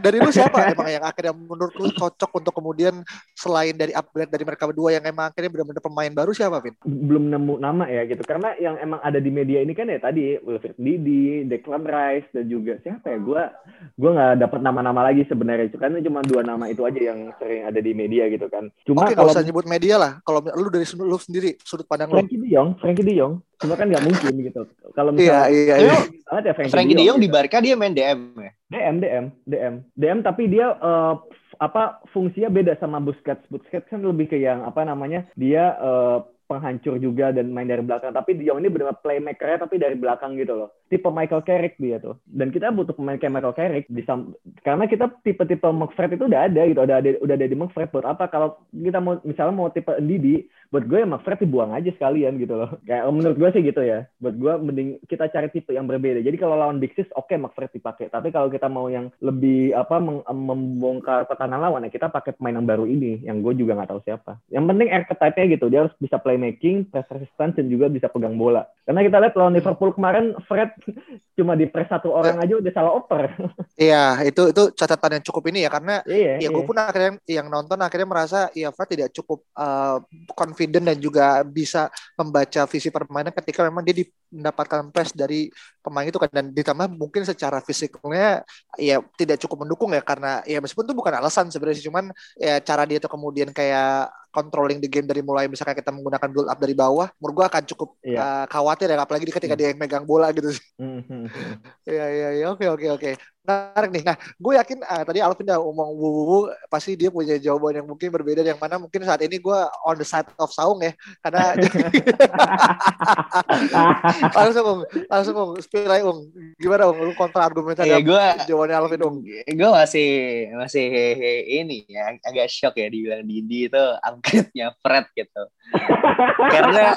dari lu siapa? Emang yang akhirnya menurut lu cocok untuk kemudian selain dari upgrade dari mereka berdua yang emang akhirnya benar-benar pemain baru siapa Vin? belum nemu nama ya gitu. Karena yang emang ada di media ini kan ya tadi Wilfried Didi, Declan Rice dan juga siapa ya? Gue gue nggak dapat nama-nama lagi sebenarnya. Itu karena cuma dua nama itu aja yang sering ada di media gitu kan. Cuma Oke, kalau usah nyebut media lah. Kalau lu dari lu sendiri sudut pandang lu. Frankie De Jong Frankie De Jong cuma kan nggak mungkin gitu. Kalau iya misalnya iya iya. banget ya Frankie, Frankie Jong Jong di Barca dia main DM ya. DM DM DM DM tapi dia f- apa fungsinya beda sama Busquets. Busquets kan lebih ke yang apa namanya dia eh, penghancur juga dan main dari belakang. Tapi De Jong ini benar playmaker tapi dari belakang gitu loh. Tipe Michael Carrick dia tuh. Dan kita butuh pemain kayak Michael Carrick di sam- karena kita tipe-tipe McFred itu udah ada gitu. Udah ada udah ada di McFred buat apa? Kalau kita mau misalnya mau tipe Didi buat gue ya McFred dibuang aja sekalian gitu loh. Kayak menurut gue sih gitu ya. Buat gue mending kita cari tipe yang berbeda. Jadi kalau lawan Big Six oke McFred dipakai. Tapi kalau kita mau yang lebih apa membongkar pertahanan lawan ya kita pakai pemain yang baru ini yang gue juga nggak tahu siapa. Yang penting archetype-nya gitu. Dia harus bisa playmaking press resistance dan juga bisa pegang bola. Karena kita lihat lawan Liverpool kemarin Fred cuma di press satu orang aja udah salah oper. Iya itu itu catatan yang cukup ini ya. Karena iya ya gue iya. pun akhirnya yang nonton akhirnya merasa ya Fred tidak cukup uh, confident dan juga bisa membaca visi permainan ketika memang dia di- mendapatkan press dari pemain itu kan dan ditambah mungkin secara fisiknya ya tidak cukup mendukung ya karena ya meskipun itu bukan alasan sebenarnya sih, cuman ya cara dia tuh kemudian kayak controlling the game dari mulai misalkan kita menggunakan build up dari bawah menurut gue akan cukup Iya. uh, khawatir ya apalagi ketika dia yang megang bola gitu sih Hmm, hmm, hmm. Iya iya iya oke oke oke menarik nih. Nah gue yakin ah, tadi Alvin udah ngomong wu wu wu, pasti dia punya jawaban yang mungkin berbeda yang mana mungkin saat ini gue on the side of Saung ya karena langsung Ung, langsung Ung, spill aja Ung. Gimana Ung, lu kontra argumen Iya terhadap gue jawabannya Alvin Ung. gue masih masih ini ya agak shock ya dibilang Didi itu angkatnya Fred gitu. Karena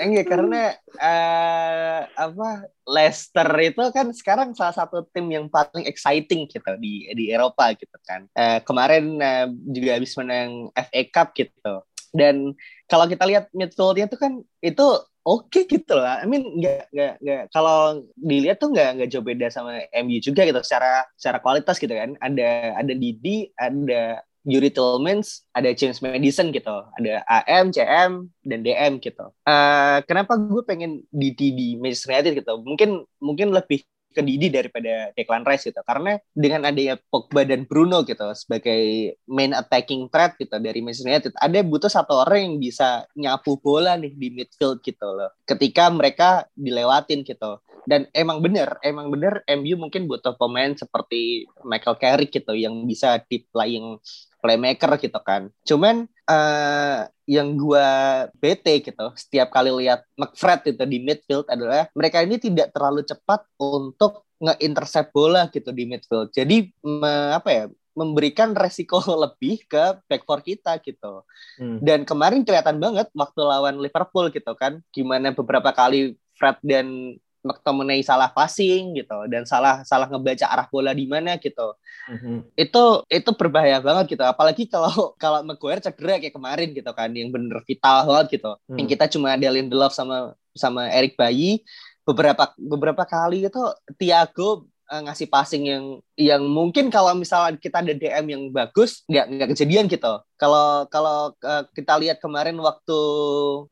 enggak karena eh, apa Leicester itu kan sekarang salah satu tim yang paling exciting gitu di di Eropa gitu kan. Eh, kemarin eh, juga habis menang FA Cup gitu dan kalau kita lihat midfieldnya tuh kan itu oke gitu lah. I mean nggak nggak nggak kalau dilihat tuh nggak nggak jauh beda sama MU juga gitu secara secara kualitas gitu kan. Ada ada Didi, ada Yuri Tillmans, ada James Madison gitu, ada AM, CM, dan DM gitu. Eh, kenapa gue pengen Didi di Manchester United gitu? Mungkin mungkin lebih ke Didi daripada Declan Rice gitu. Karena dengan adanya Pogba dan Bruno gitu sebagai main attacking threat gitu dari Manchester United ada butuh satu orang yang bisa nyapu bola nih di midfield gitu loh. Ketika mereka dilewatin gitu. Dan emang bener emang bener MU mungkin butuh pemain seperti Michael Carrick gitu yang bisa deep playing playmaker gitu kan. Cuman eh yang gua bete gitu setiap kali lihat McFred itu di midfield adalah mereka ini tidak terlalu cepat untuk nge-intercept bola gitu di midfield. Jadi me- apa ya memberikan resiko lebih ke back four kita gitu. Hmm. Dan kemarin kelihatan banget waktu lawan Liverpool gitu kan, gimana beberapa kali Fred dan McTominay salah passing gitu dan salah salah ngebaca arah bola di mana gitu. Mhm. itu itu berbahaya banget gitu. Apalagi kalau kalau Maguire cedera kayak kemarin gitu kan yang bener vital banget gitu. Hmm. yang kita cuma ada Lindelof sama sama Eric Bayi beberapa beberapa kali itu Thiago eh, ngasih passing yang yang mungkin kalau misalnya kita ada DM yang bagus nggak nggak kejadian gitu. Kalau kalau eh, kita lihat kemarin waktu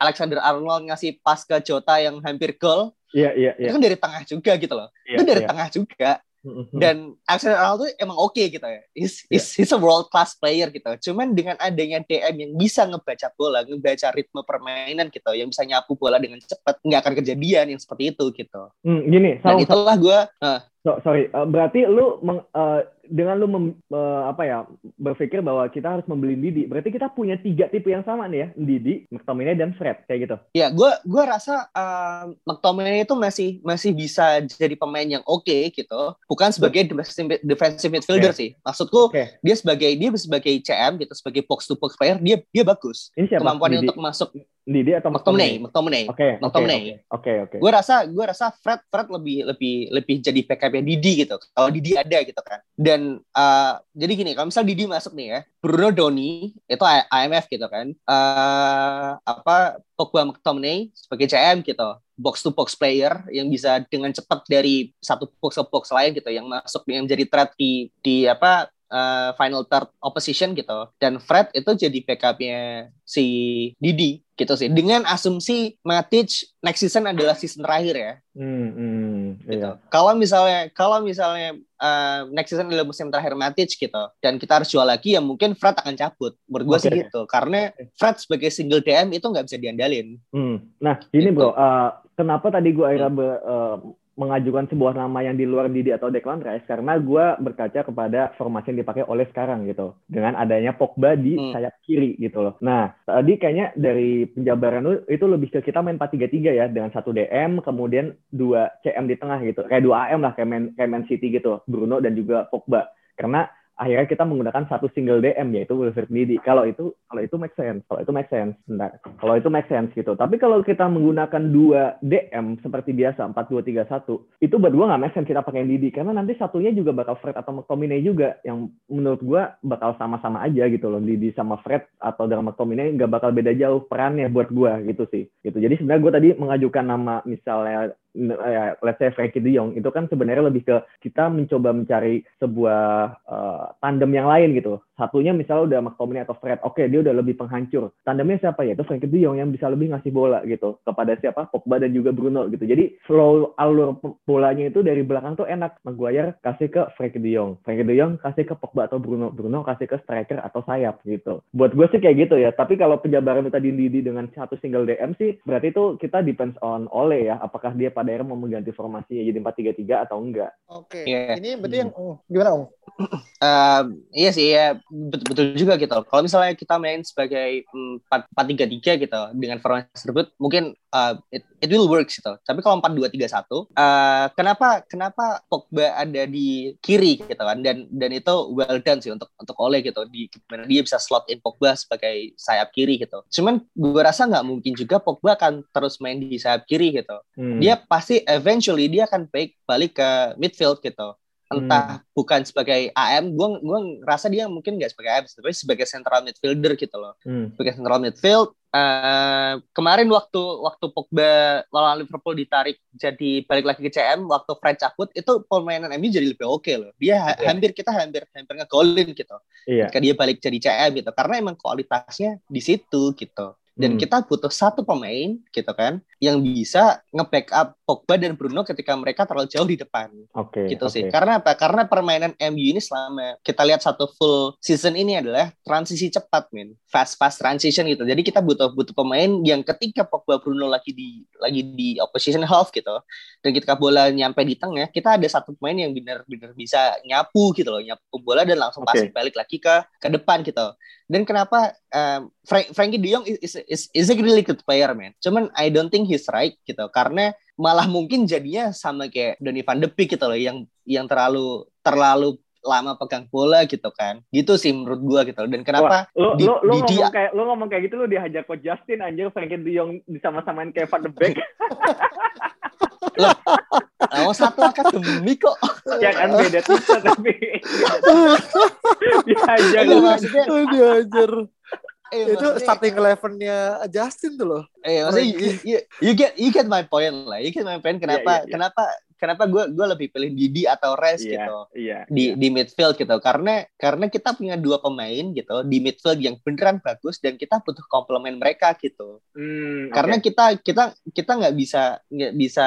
Alexander Arnold ngasih pas ke Jota yang hampir gol Iya, iya, iya. itu kan dari tengah juga gitu loh Iya, itu dari iya. tengah juga Mhm. dan Alexander Arnold tuh emang oke gitu ya. He's, he's, he's a world class player gitu. Cuman dengan adanya DM yang bisa ngebaca bola, ngebaca ritme permainan gitu, yang bisa nyapu bola dengan cepat, nggak akan kejadian yang seperti itu gitu. Hmm, gini, Dan Saung, itulah gue, So, sorry, uh, berarti lu meng, uh, dengan lu mem, uh, apa ya berpikir bahwa kita harus membeli Didi, berarti kita punya tiga tipe yang sama nih ya, Didi, McTominay dan Fred kayak gitu. Ya, gue gua rasa uh, McTominay itu masih masih bisa jadi pemain yang oke okay, gitu, bukan sebagai defensive, defensive midfielder okay. sih. Maksudku okay. dia sebagai dia sebagai CM gitu, sebagai box to box player dia dia bagus. Ini siapa? Kemampuan untuk masuk Didi atau McTominay, McTominay. Oke, McTominay. Oke, oke. Gue rasa gue rasa Fred Fred lebih lebih lebih jadi backupnya Didi gitu. Kalau Didi ada gitu kan. Dan uh, jadi gini, kalau misal Didi masuk nih ya, Bruno Doni itu IMF gitu kan. Uh, apa Pogba McTominay sebagai CM gitu. Box to box player yang bisa dengan cepat dari satu box ke box lain gitu yang masuk yang menjadi threat di di apa uh, final third opposition gitu. Dan Fred itu jadi backupnya si Didi gitu sih. Dengan asumsi Matic next season adalah season terakhir ya. Hmm, hmm, gitu. Iya. Kalau misalnya kalau misalnya uh, next season adalah musim terakhir Matic gitu dan kita harus jual lagi ya mungkin Fred akan cabut. Menurut gue okay. sih gitu. Karena Fred sebagai single DM itu nggak bisa diandalin. Hmm. Nah, ini gitu. bro, uh, kenapa tadi gue akhirnya hmm. uh, mengajukan sebuah nama yang di luar Didi atau Declan Rice karena gue berkaca kepada formasi yang dipakai oleh sekarang gitu dengan adanya Pogba di hmm. sayap kiri gitu loh. Nah tadi kayaknya dari penjabaran lu itu lebih ke kita main 4-3-3 ya dengan satu DM kemudian dua CM di tengah gitu kayak dua AM lah kayak Man, kayak Man City gitu Bruno dan juga Pogba karena akhirnya kita menggunakan satu single DM yaitu Wilfred Ndidi. Kalau itu kalau itu make sense, kalau itu make sense. Bentar. Kalau itu make sense gitu. Tapi kalau kita menggunakan dua DM seperti biasa 4 2 3 1, itu buat gua nggak make sense kita pakai Ndidi karena nanti satunya juga bakal Fred atau McTominay juga yang menurut gua bakal sama-sama aja gitu loh. Ndidi sama Fred atau dengan McTominay nggak bakal beda jauh perannya buat gua gitu sih. Gitu. Jadi sebenarnya gua tadi mengajukan nama misalnya ya, let's say Frankie De Jong itu kan sebenarnya lebih ke kita mencoba mencari sebuah uh, tandem yang lain gitu. Satunya misalnya udah McTominay atau Fred, oke okay, dia udah lebih penghancur. Tandemnya siapa ya? Itu Frankie De Jong yang bisa lebih ngasih bola gitu kepada siapa? Pogba dan juga Bruno gitu. Jadi flow alur bolanya itu dari belakang tuh enak. Maguire kasih ke Frankie De Jong, Frankie De Jong kasih ke Pogba atau Bruno, Bruno kasih ke striker atau sayap gitu. Buat gue sih kayak gitu ya. Tapi kalau penjabaran tadi Didi dengan satu single DM sih berarti itu kita depends on Ole ya. Apakah dia pada akhirnya mau mengganti formasi jadi empat tiga tiga atau enggak. Oke. Okay. Yeah. Ini berarti yang oh, gimana Om? Uh, iya sih ya betul, betul juga gitu. Kalau misalnya kita main sebagai empat empat tiga tiga gitu dengan formasi tersebut mungkin uh, it, it will work gitu. Tapi kalau empat dua tiga satu, uh, kenapa kenapa Pogba ada di kiri gitu kan dan dan itu well done sih untuk untuk Ole gitu di mana dia bisa slot in Pogba sebagai sayap kiri gitu. Cuman gue rasa nggak mungkin juga Pogba akan terus main di sayap kiri gitu. Hmm. Dia pasti eventually dia akan balik balik ke midfield gitu entah hmm. bukan sebagai AM gue gue rasa dia mungkin nggak sebagai AM tapi sebagai central midfielder gitu loh hmm. sebagai central midfield uh, kemarin waktu waktu Pogba lawan Liverpool ditarik jadi balik lagi ke CM waktu Fred cabut itu permainan MU jadi lebih oke okay loh dia yeah. hampir kita hampir hampir ngegolin gitu yeah. ketika dia balik jadi CM gitu karena emang kualitasnya di situ gitu dan hmm. kita butuh satu pemain gitu kan yang bisa nge-backup Pogba dan Bruno ketika mereka terlalu jauh di depan. Oke. Okay, gitu okay. sih. Karena apa? Karena permainan MU ini selama kita lihat satu full season ini adalah transisi cepat, men. Fast fast transition gitu. Jadi kita butuh butuh pemain yang ketika Pogba Bruno lagi di lagi di opposition half gitu dan ketika bola nyampe di tengah, kita ada satu pemain yang benar-benar bisa nyapu gitu loh, nyapu bola dan langsung okay. balik lagi ke ke depan gitu. Dan kenapa um, Frank, Frankie De Jong is, is, is a really good player, man. Cuman I don't think he's right gitu. Karena malah mungkin jadinya sama kayak Donny van de Beek gitu loh, yang yang terlalu terlalu lama pegang bola gitu kan gitu sih menurut gua gitu dan kenapa Wah, lo, di, lo, lo di ngomong dia... kayak lo ngomong kayak gitu lo dihajar coach Justin anjir Frankie De Jong disama-samain kayak Van de Beek Loh, oh, satu akademi kok. Ya kan beda tipe tapi. Dihajar. Iya, maksudnya. Dihajar. Eh, itu starting elevennya Justin tuh loh. Eh, maksudnya you, you, you get you get my point lah. You get my point kenapa yeah, yeah, yeah. kenapa kenapa gue gue lebih pilih Didi atau Res yeah, gitu yeah, di yeah. di midfield gitu karena karena kita punya dua pemain gitu di midfield yang beneran bagus dan kita butuh komplement mereka gitu mm, karena kita kita kita nggak bisa nggak bisa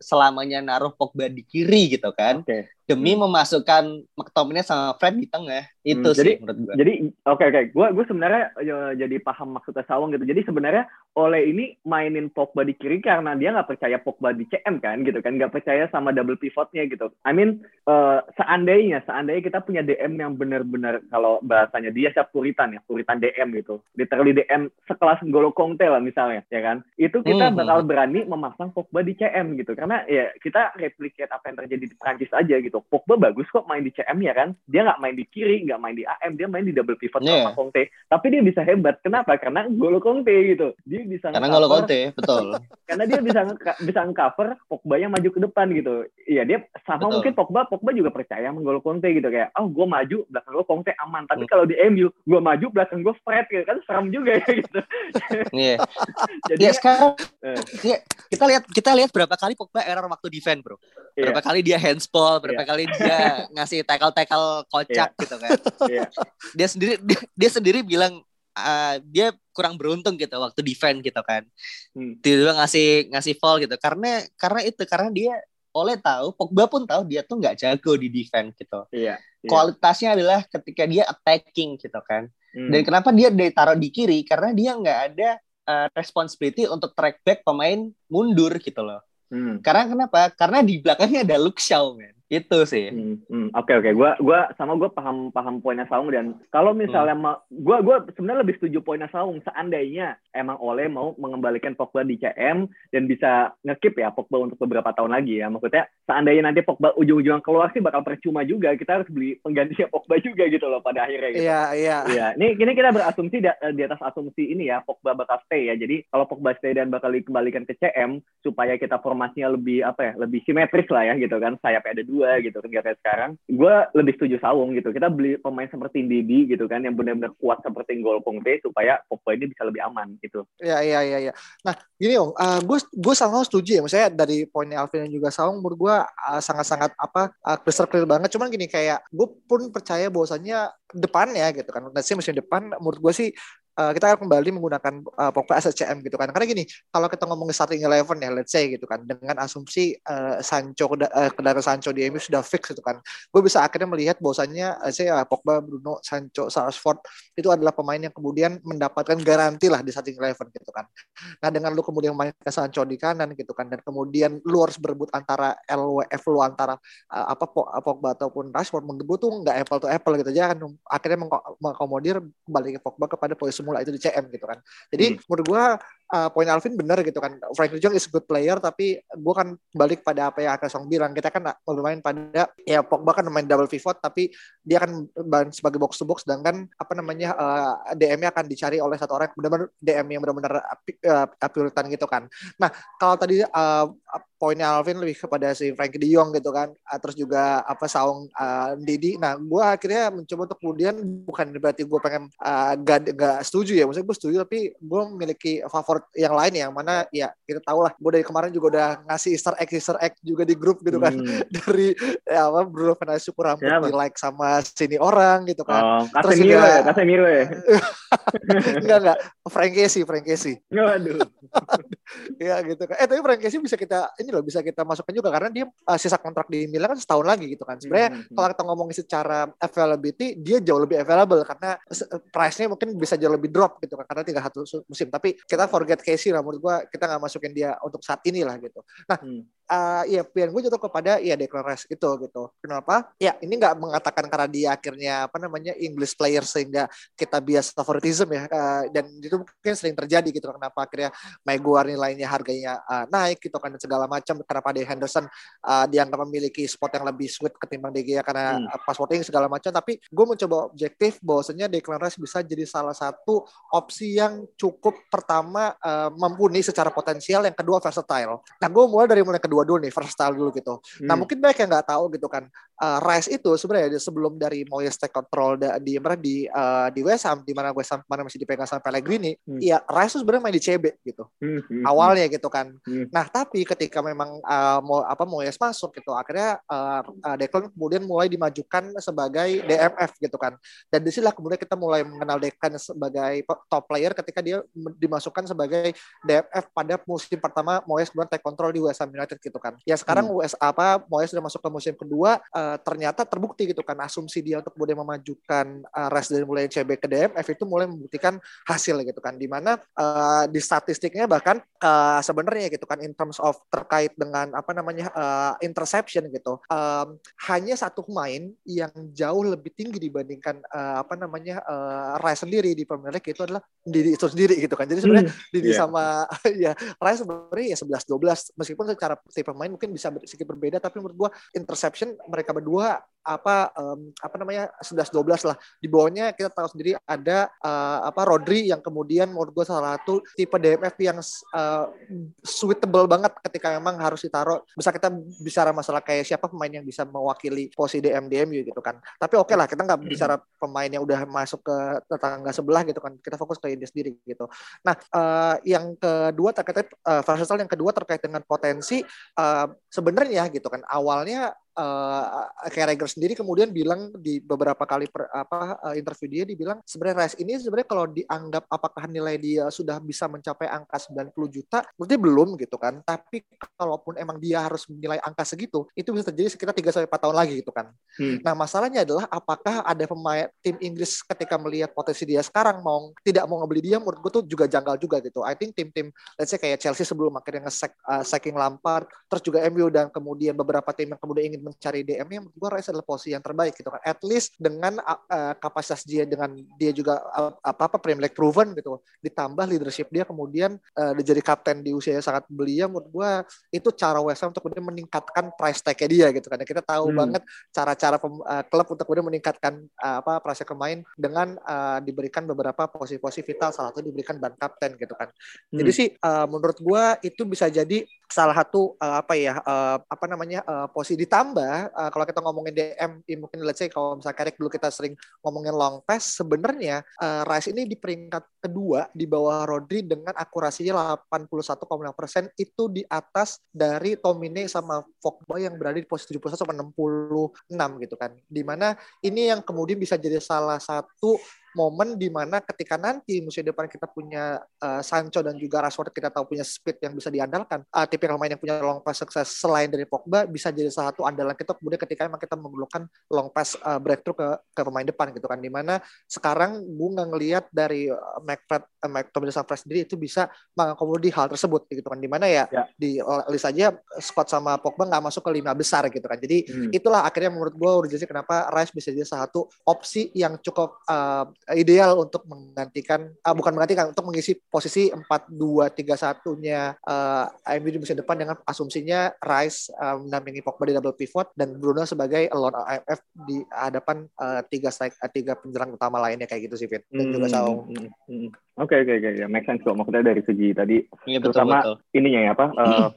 selamanya naruh Pogba di kiri gitu kan okay demi hmm. memasukkan McTominay sama Fred di tengah itu hmm, sih jadi, menurut gue. Jadi oke okay, oke, okay. gue gue sebenarnya ya, jadi paham maksudnya Sawang gitu. Jadi sebenarnya oleh ini mainin Pogba di kiri karena dia nggak percaya Pogba di CM kan gitu kan, nggak percaya percaya sama double pivotnya gitu. I mean uh, seandainya seandainya kita punya DM yang benar-benar kalau bahasanya dia siap puritan ya, puritan DM gitu. Literally DM sekelas Golo Conte lah misalnya, ya kan? Itu kita hmm. bakal berani memasang Pogba di CM gitu. Karena ya kita replicate apa yang terjadi di Prancis aja gitu. Pogba bagus kok main di CM ya kan. Dia nggak main di kiri, nggak main di AM, dia main di double pivot yeah. sama Conte. Tapi dia bisa hebat. Kenapa? Karena Golo Conte gitu. Dia bisa Karena Golo Conte, betul. karena dia bisa bisa cover Pogba yang maju ke depan gitu. Iya dia sama Betul. mungkin Pogba, Pogba juga percaya menggol Conte gitu kayak, oh gue maju belakang gue Conte aman. Tapi hmm. kalau di MU gue maju belakang gue spread gitu kan seram juga ya gitu. Iya. Jadi ya, sekarang eh. ya, kita lihat kita lihat berapa kali Pogba error waktu defend bro. Iya. Berapa yeah. kali dia handsball, berapa yeah. kali dia ngasih tackle tackle kocak yeah. gitu kan. Yeah. Dia sendiri dia, dia sendiri bilang uh, dia kurang beruntung gitu waktu defend gitu kan. Hmm. Tiba-tiba ngasih ngasih fall gitu. Karena karena itu karena dia oleh tahu Pogba pun tahu dia tuh nggak jago di defend gitu. Iya, iya. Kualitasnya adalah ketika dia attacking gitu kan. Hmm. Dan kenapa dia ditaruh di kiri? Karena dia nggak ada uh, responsibility untuk track back pemain mundur gitu loh. Hmm. Karena kenapa? Karena di belakangnya ada Luke Shaw, man itu sih. Oke hmm, hmm. oke okay, okay. gua gua sama gue paham paham poinnya Saung dan kalau misalnya hmm. ma- gua gua sebenarnya lebih setuju poinnya Saung. Seandainya emang Oleh mau mengembalikan Pogba di CM dan bisa ngekip ya Pogba untuk beberapa tahun lagi ya. Maksudnya seandainya nanti Pogba ujung-ujung keluar sih bakal percuma juga. Kita harus beli penggantinya Pogba juga gitu loh pada akhirnya gitu. Iya iya. Iya. Ini ini kita berasumsi di, di atas asumsi ini ya Pogba bakal stay ya. Jadi kalau Pogba stay dan bakal dikembalikan ke CM supaya kita formasinya lebih apa ya lebih simetris lah ya gitu kan. Sayapnya ada dua gitu kan kayak sekarang. Gue lebih setuju Sawung gitu. Kita beli pemain seperti Didi gitu kan yang benar-benar kuat seperti Gol Pongte supaya Pogba ini bisa lebih aman gitu. Ya iya iya iya. Nah gini om uh, gue gue sangat setuju ya. Misalnya dari poinnya Alvin dan juga Sawung menurut gue uh, sangat-sangat apa uh, crystal clear banget. Cuman gini kayak gue pun percaya bahwasannya depannya gitu kan. Nanti musim depan menurut gue sih uh, kita akan kembali menggunakan uh, Pogba as CM gitu kan. Karena gini, kalau kita ngomongin starting eleven ya, let's say gitu kan, dengan asumsi uh, Sancho uh, kendaraan Sancho di MU sudah fix gitu kan, gue bisa akhirnya melihat bahwasannya saya uh, Pogba, Bruno, Sancho, Rashford itu adalah pemain yang kemudian mendapatkan garansi lah di starting eleven gitu kan. Nah dengan lu kemudian mainkan Sancho di kanan gitu kan, dan kemudian lu harus berebut antara LWF lu antara uh, apa Pogba ataupun Rashford, menurut tuh nggak apple to apple gitu aja kan akhirnya mengakomodir kembali ke Pogba kepada posisi semula itu di CM gitu kan. Jadi hmm. menurut gua uh, poin Alvin benar gitu kan. Frank de Jong is a good player tapi gua kan balik pada apa yang Akasong bilang. Kita kan bermain pada ya Pogba kan main double pivot tapi dia kan sebagai box to box sedangkan apa namanya uh, DM-nya akan dicari oleh satu orang benar-benar DM yang benar-benar uh, puritan gitu kan. Nah, kalau tadi uh, poinnya Alvin lebih kepada si Frank de Jong gitu kan. Uh, terus juga apa Saung uh, Didi. Nah, gua akhirnya mencoba untuk kemudian bukan berarti gue pengen uh, gak, gak setuju ya. Maksudnya gue setuju tapi gue memiliki favorit yang lain yang mana ya kita tahu lah. Gue dari kemarin juga udah ngasih Easter egg Easter egg juga di grup gitu kan. Hmm. dari ya apa Bruno Fernandes syukur rambut di like sama sini orang gitu kan. Oh, terus juga ya Casemiro ya? Enggak enggak. Frank Casey Frank Casey waduh. Ya gitu kan. Eh tapi Frank Casey bisa kita ini loh bisa kita masukkan juga karena dia uh, sisa kontrak di Milan kan setahun lagi gitu kan sebenarnya hmm. hmm, kalau kita ngomongin secara availability dia jauh lebih available karena price-nya mungkin bisa jauh lebih drop gitu kan karena tinggal satu musim tapi kita forget Casey lah menurut gua kita nggak masukin dia untuk saat ini lah gitu nah hmm uh, ya pilihan gue jatuh kepada ya Declan Rice itu gitu. Kenapa? Ya ini nggak mengatakan karena dia akhirnya apa namanya English player sehingga kita bias favoritism ya uh, dan itu mungkin sering terjadi gitu kenapa akhirnya Maguire nilainya harganya uh, naik gitu kan dan segala macam kenapa dia Henderson uh, dianggap memiliki spot yang lebih sweet ketimbang De Gea karena hmm. passwording segala macam tapi gue mencoba objektif bahwasanya Declan Rice bisa jadi salah satu opsi yang cukup pertama uh, mumpuni secara potensial yang kedua versatile. Nah gue mulai dari mulai kedua dulu nih style dulu gitu. Nah, hmm. Nah mungkin banyak yang nggak tahu gitu kan. Uh, Rice itu sebenarnya sebelum dari Moyes take control di mana di uh, di West Ham di mana West Ham mana masih dipegang sama Pellegrini, hmm. ya Rice itu sebenarnya main di CB gitu. Hmm. Hmm. Awalnya gitu kan. Hmm. Nah tapi ketika memang uh, mau apa Moyes masuk gitu, akhirnya uh, uh, Declan kemudian mulai dimajukan sebagai DMF gitu kan. Dan di sinilah kemudian kita mulai mengenal Declan sebagai top player ketika dia dimasukkan sebagai DMF pada musim pertama Moyes kemudian take control di West Ham United gitu kan. Ya sekarang hmm. US apa Moyes sudah masuk ke musim kedua uh, ternyata terbukti gitu kan asumsi asumsi dia untuk kemudian memajukan uh, Res dari mulai CB ke DMF itu mulai membuktikan hasil gitu kan di mana uh, di statistiknya bahkan uh, sebenarnya gitu kan in terms of terkait dengan apa namanya uh, interception gitu. Um, hanya satu pemain yang jauh lebih tinggi dibandingkan uh, apa namanya uh, Rai sendiri di Premier League itu adalah Didi itu sendiri gitu kan. Jadi sebenarnya hmm, Didi yeah. sama ya Rai sebenarnya ya 11 12 meskipun secara tipe pemain mungkin bisa sedikit berbeda tapi menurut gua interception mereka berdua apa um, apa namanya 11 12 lah. Di bawahnya kita tahu sendiri ada uh, apa Rodri yang kemudian menurut gue salah satu tipe DMF yang uh, suitable banget ketika memang harus ditaruh. Bisa kita bicara masalah kayak siapa pemain yang bisa mewakili posisi DM DMU gitu kan. Tapi oke okay lah kita nggak bicara pemain yang udah masuk ke tetangga sebelah gitu kan. Kita fokus ke India sendiri gitu. Nah uh, yang kedua terkait uh, yang kedua terkait dengan potensi uh, sebenarnya gitu kan awalnya uh, Carragher sendiri kemudian bilang di beberapa kali per, apa uh, interview dia dibilang sebenarnya Rice ini sebenarnya kalau dianggap apakah nilai dia sudah bisa mencapai angka 90 juta berarti belum gitu kan tapi kalaupun emang dia harus menilai angka segitu itu bisa terjadi sekitar 3 sampai 4 tahun lagi gitu kan. Hmm. Nah, masalahnya adalah apakah ada pemain tim Inggris ketika melihat potensi dia sekarang mau tidak mau ngebeli dia menurut gue tuh juga janggal juga gitu. I think tim-tim let's say kayak Chelsea sebelum akhirnya nge-sack uh, sacking Lampard terus juga MU dan kemudian beberapa tim yang kemudian ingin mencari DM-nya menurut gue Rice adalah posisi yang terbaik gitu kan. At least dengan uh, kapasitas dia dengan dia juga uh, apa apa Premier League proven gitu. Ditambah leadership dia kemudian uh, dia jadi kapten di usia yang sangat belia menurut gue itu cara West Ham untuk kemudian meningkatkan price tag-nya dia gitu kan. Kita tahu hmm. banget cara-cara uh, klub untuk kemudian meningkatkan uh, apa price pemain dengan uh, diberikan beberapa posisi-posisi vital salah satu diberikan ban kapten gitu kan. Hmm. Jadi sih uh, menurut gue itu bisa jadi salah satu uh, apa ya uh, apa namanya uh, posisi ditambah uh, kalau kita ngomongin DM ya mungkin let's say kalau misalnya Karik dulu kita sering ngomongin long pass sebenarnya uh, Rice ini di peringkat kedua di bawah Rodri dengan akurasinya 81,6 persen itu di atas dari Tomine sama Pogba yang berada di posisi 71 sampai 66 gitu kan. Di mana ini yang kemudian bisa jadi salah satu momen di mana ketika nanti musim depan kita punya uh, Sancho dan juga Rashford kita tahu punya speed yang bisa diandalkan uh, tipikal pemain yang punya long pass sukses selain dari Pogba bisa jadi salah satu andalan kita kemudian ketika memang kita memerlukan long pass uh, breakthrough ke ke pemain depan gitu kan di mana sekarang gue nggak ngelihat dari uh, McFred uh, Mc, sendiri itu bisa mengakomodir hal tersebut gitu kan di mana ya, ya. di list aja Scott sama Pogba nggak masuk ke lima besar gitu kan jadi hmm. itulah akhirnya menurut gue urgensi kenapa Rice bisa jadi salah satu opsi yang cukup uh, ideal untuk menggantikan uh, bukan menggantikan untuk mengisi posisi 4-2-3-1-nya uh, MU di musim depan dengan asumsinya Rice uh, mendampingi Pogba di double pivot dan Bruno sebagai alone IMF di hadapan uh, tiga strike uh, tiga penyerang utama lainnya kayak gitu sih Fit dan hmm, juga Saung. Hmm, hmm. Oke oke oke ya make sense kok maksudnya dari segi tadi ya, betul, terutama betul. ininya ya apa uh,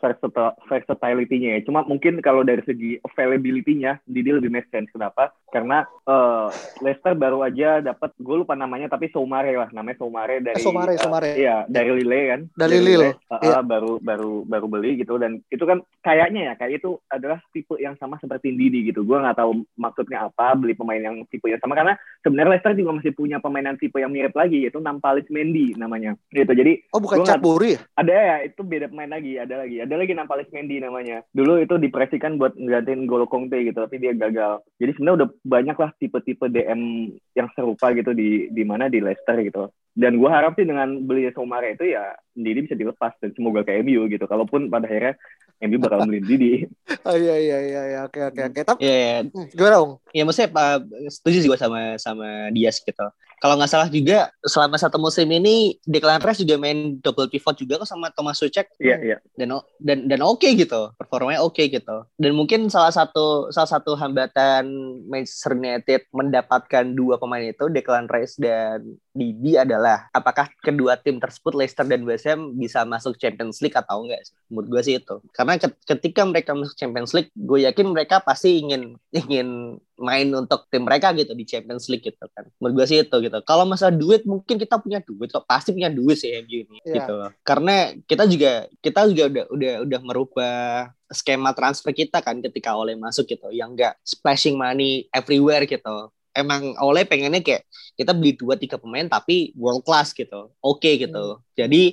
versatility-nya ya. Cuma mungkin kalau dari segi availability-nya Didi lebih make sense kenapa? Karena uh, Leicester baru aja dapat gue lupa namanya tapi Somare lah. Namanya Somare dari Somare uh, Somare. Iya, dari Lille kan. Dari, dari Lille. Uh, iya. baru baru baru beli gitu. Dan itu kan kayaknya ya kayak itu adalah tipe yang sama seperti Didi gitu. Gue nggak tahu maksudnya apa beli pemain yang tipe yang sama. Karena sebenarnya Leicester juga masih punya pemain yang tipe yang mirip lagi yaitu Nampalis Mendy namanya. Gitu. Jadi oh bukan Capuri ya? Ada ya itu beda pemain lagi. Ada lagi. Ada lagi Nampalis Mendy namanya. Dulu itu dipresikan buat nggantiin Golo Conte gitu tapi dia gagal. Jadi sebenarnya udah banyak lah tipe-tipe DM yang serupa gitu di di mana di Leicester gitu. Dan gue harap sih dengan beli Somare itu ya Didi bisa dilepas dan semoga ke MU gitu. Kalaupun pada akhirnya MU bakal beli Didi. Oh iya iya iya, iya. oke oke oke. Tapi yeah, yeah. Hmm, gimana dong ya maksudnya uh, setuju sih gue sama sama Dias gitu kalau nggak salah juga selama satu musim ini Declan Rice juga main double pivot juga kok sama Thomas Suchek. Iya, yeah, iya. Yeah. Dan dan dan oke okay gitu. Performanya oke okay gitu. Dan mungkin salah satu salah satu hambatan Manchester United mendapatkan dua pemain itu Declan Rice dan Didi adalah apakah kedua tim tersebut Leicester dan West Ham bisa masuk Champions League atau enggak sih? Menurut gue sih itu. Karena ketika mereka masuk Champions League, gue yakin mereka pasti ingin ingin main untuk tim mereka gitu di Champions League gitu kan. Menurut gue sih itu gitu. Kalau masalah duit mungkin kita punya duit kok pasti punya duit sih MU ini yeah. gitu. Karena kita juga kita juga udah udah udah merubah skema transfer kita kan ketika oleh masuk gitu yang enggak splashing money everywhere gitu emang oleh pengennya kayak kita beli dua tiga pemain tapi world class gitu oke okay, gitu hmm. jadi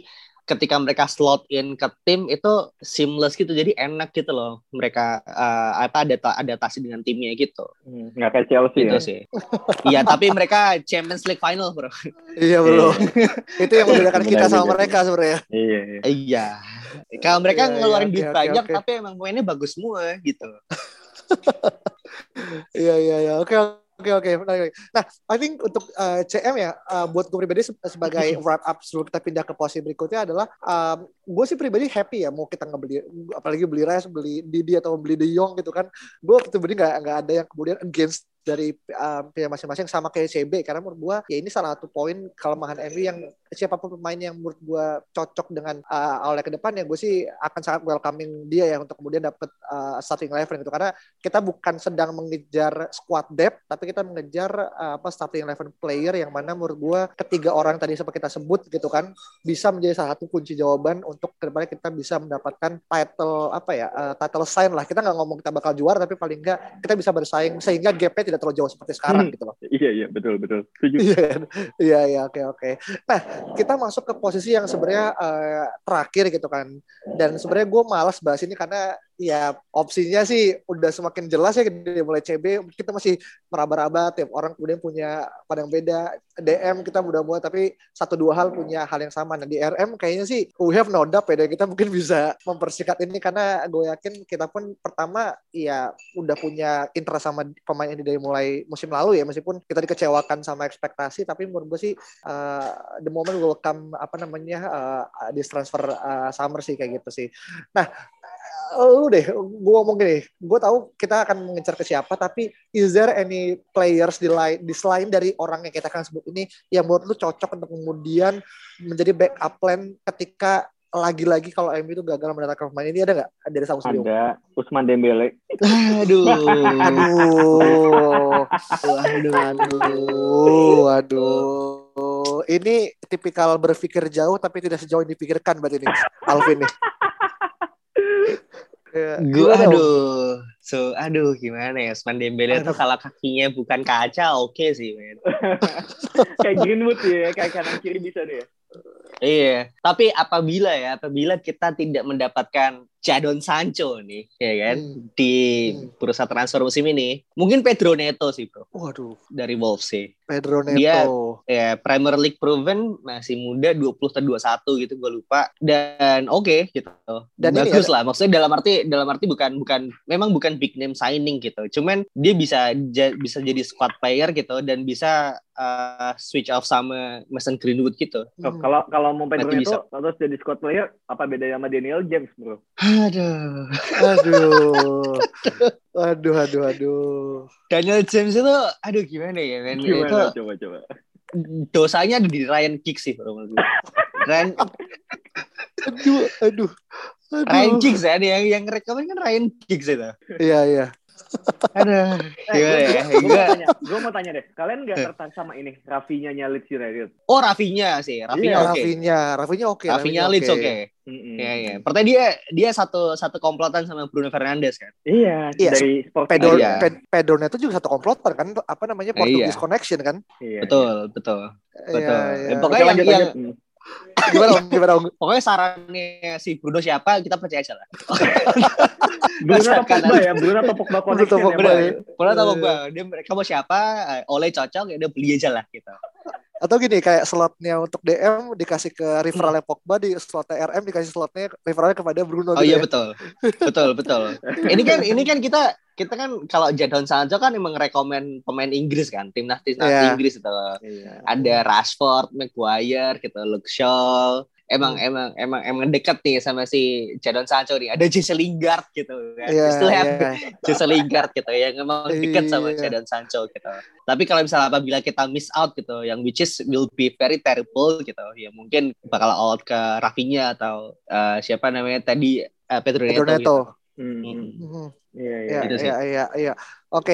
ketika mereka slot in ke tim itu seamless gitu jadi enak gitu loh mereka uh, apa ada adaptasi dengan timnya gitu hmm, nggak kayak Chelsea gitu ya? sih iya tapi mereka Champions League final bro Iya belum. itu yang membedakan kita sama mereka sebenarnya. iya iya iya kalau mereka Iya, iya, ngeluarin duit oke, banyak oke. tapi emang pemainnya bagus semua gitu Iya iya iya. Oke oke oke. menarik. Nah, I think untuk uh, CM ya, uh, buat gue pribadi se- sebagai wrap up sebelum kita pindah ke posisi berikutnya adalah, um, gue sih pribadi happy ya mau kita ngebeli, apalagi beli Rice, beli Didi atau beli De Jong gitu kan. Gue pribadi nggak nggak ada yang kemudian against dari um, pihak masing-masing sama kayak CB karena menurut gue ya ini salah satu poin kelemahan MU yang siapa pun pemain yang menurut gue cocok dengan uh, oleh ke depan ya gue sih akan sangat welcoming dia ya untuk kemudian dapat uh, starting eleven gitu. Karena kita bukan sedang mengejar squad depth tapi kita mengejar uh, apa starting eleven player yang mana menurut gua ketiga orang tadi seperti kita sebut gitu kan bisa menjadi salah satu kunci jawaban untuk ke depannya kita bisa mendapatkan title apa ya uh, title sign lah. Kita nggak ngomong kita bakal juara tapi paling nggak kita bisa bersaing sehingga gapnya tidak terlalu jauh seperti sekarang gitu loh. Iya iya. Betul betul. Setuju. Iya, iya, iya, oke, oke. Nah, kita masuk ke posisi yang sebenarnya eh, terakhir gitu kan. Dan sebenarnya gue malas bahas ini karena ya opsinya sih udah semakin jelas ya dari mulai CB kita masih meraba-raba tiap orang kemudian punya pandang beda. DM kita mudah-mudahan tapi satu dua hal punya hal yang sama. Nah di RM kayaknya sih we have no doubt ya kita mungkin bisa mempersingkat ini karena gue yakin kita pun pertama ya udah punya interest sama pemain ini dari mulai musim lalu ya. Meskipun kita dikecewakan sama ekspektasi tapi menurut gue sih uh, the moment will come apa namanya uh, this transfer uh, summer sih kayak gitu sih. Nah lu deh, gue ngomong gini, gue tahu kita akan mengejar ke siapa, tapi is there any players di lain, di selain dari orang yang kita akan sebut ini yang menurut lu cocok untuk kemudian menjadi backup plan ketika lagi-lagi kalau MU itu gagal mendatangkan pemain ini ada nggak dari Bio? ada Usman Dembele aduh Aduh, aduh aduh, aduh. Ini tipikal berpikir jauh tapi tidak sejauh yang dipikirkan berarti ini, Alvin nih. Ya, Gue aduh, so aduh gimana ya Usman Dembele Aduh. kalau kakinya bukan kaca oke sih men. kayak Greenwood ya kayak kanan kiri bisa deh Iya, tapi apabila ya apabila kita tidak mendapatkan Jadon Sancho nih, ya kan Hmm. di Hmm. bursa transfer musim ini, mungkin Pedro Neto sih bro Waduh, dari Wolves sih. Pedro Neto. Dia- Ya Premier League proven masih muda 20 atau 21 gitu gue lupa dan oke gitu. Dan ini Bagus lah maksudnya dalam arti dalam arti bukan bukan memang bukan big name signing gitu. Cuman dia bisa ja- bisa jadi squad player gitu dan bisa uh, switch off sama Mason Greenwood gitu. Hmm. kalau kalau mau Pedro itu terus jadi squad player apa bedanya sama Daniel James bro Aduh. Aduh. Aduh, aduh, aduh. Daniel James itu aduh gimana ya men itu gimana coba coba dosanya ada di Ryan Giggs sih bro menurut gue. Ryan, Aduh, aduh. Aduh. Ryan Giggs ya yang yang rekomen kan Ryan Giggs itu. Iya, iya. Aduh. Gimana ya? gue mau Gua- tanya gue mau tanya deh kalian nggak tertarik sama ini Rafinya nya Leeds United Oh Rafinya sih, Rafinya Iya, oke. Rafinya, Rafinya oke. Rafinya Leeds oke. Iya iya. Pertama dia dia satu satu komplotan sama Bruno Fernandes kan. iya Iya, dari sport Pedro, Iya. Pe- Pedro Neto juga satu komplotan kan, apa namanya Portugese Iya. Connection kan? iya, Betul, betul. Betul. Iya, Eh, iya. pokoknya Oke, yang, lanjut, yang lanjut. Gimana, Om? Gimana, Om? pokoknya sarannya si Bruno siapa kita percaya aja lah. Bruno atau Pogba ya Bruno atau Pogba connection Pogba, ya? Pokoknya tahu Iya. gue, dia mereka mau siapa, eh, oleh cocok ya udah beli aja lah gitu. Atau gini, kayak slotnya untuk DM dikasih ke referralnya Pogba, di slotnya RM dikasih slotnya referralnya kepada Bruno. Oh gitu iya ya. betul, betul betul. Ini kan ini kan kita kita kan kalau Jadon Sancho kan emang rekomen pemain Inggris kan, timnas timnas Iya. Inggris itu. Iya. ada Rashford, Maguire gitu, Luke Shaw. Emang Hmm. emang emang emang dekat nih sama si Jadon Sancho nih. Ada Jesse Lingard gitu kan. We Still have iya. Jesse Lingard gitu yang emang dekat sama Iya. Jadon Sancho gitu. Tapi kalau misalnya apabila kita miss out gitu, yang which is will be very terrible gitu, ya mungkin bakal out ke Rafinha atau eh, siapa namanya tadi eh, Pedro Neto. Pedro Neto. Gitu. Hmm. Mhm. Iya, iya. Iya, sih. iya, iya, iya. Oke,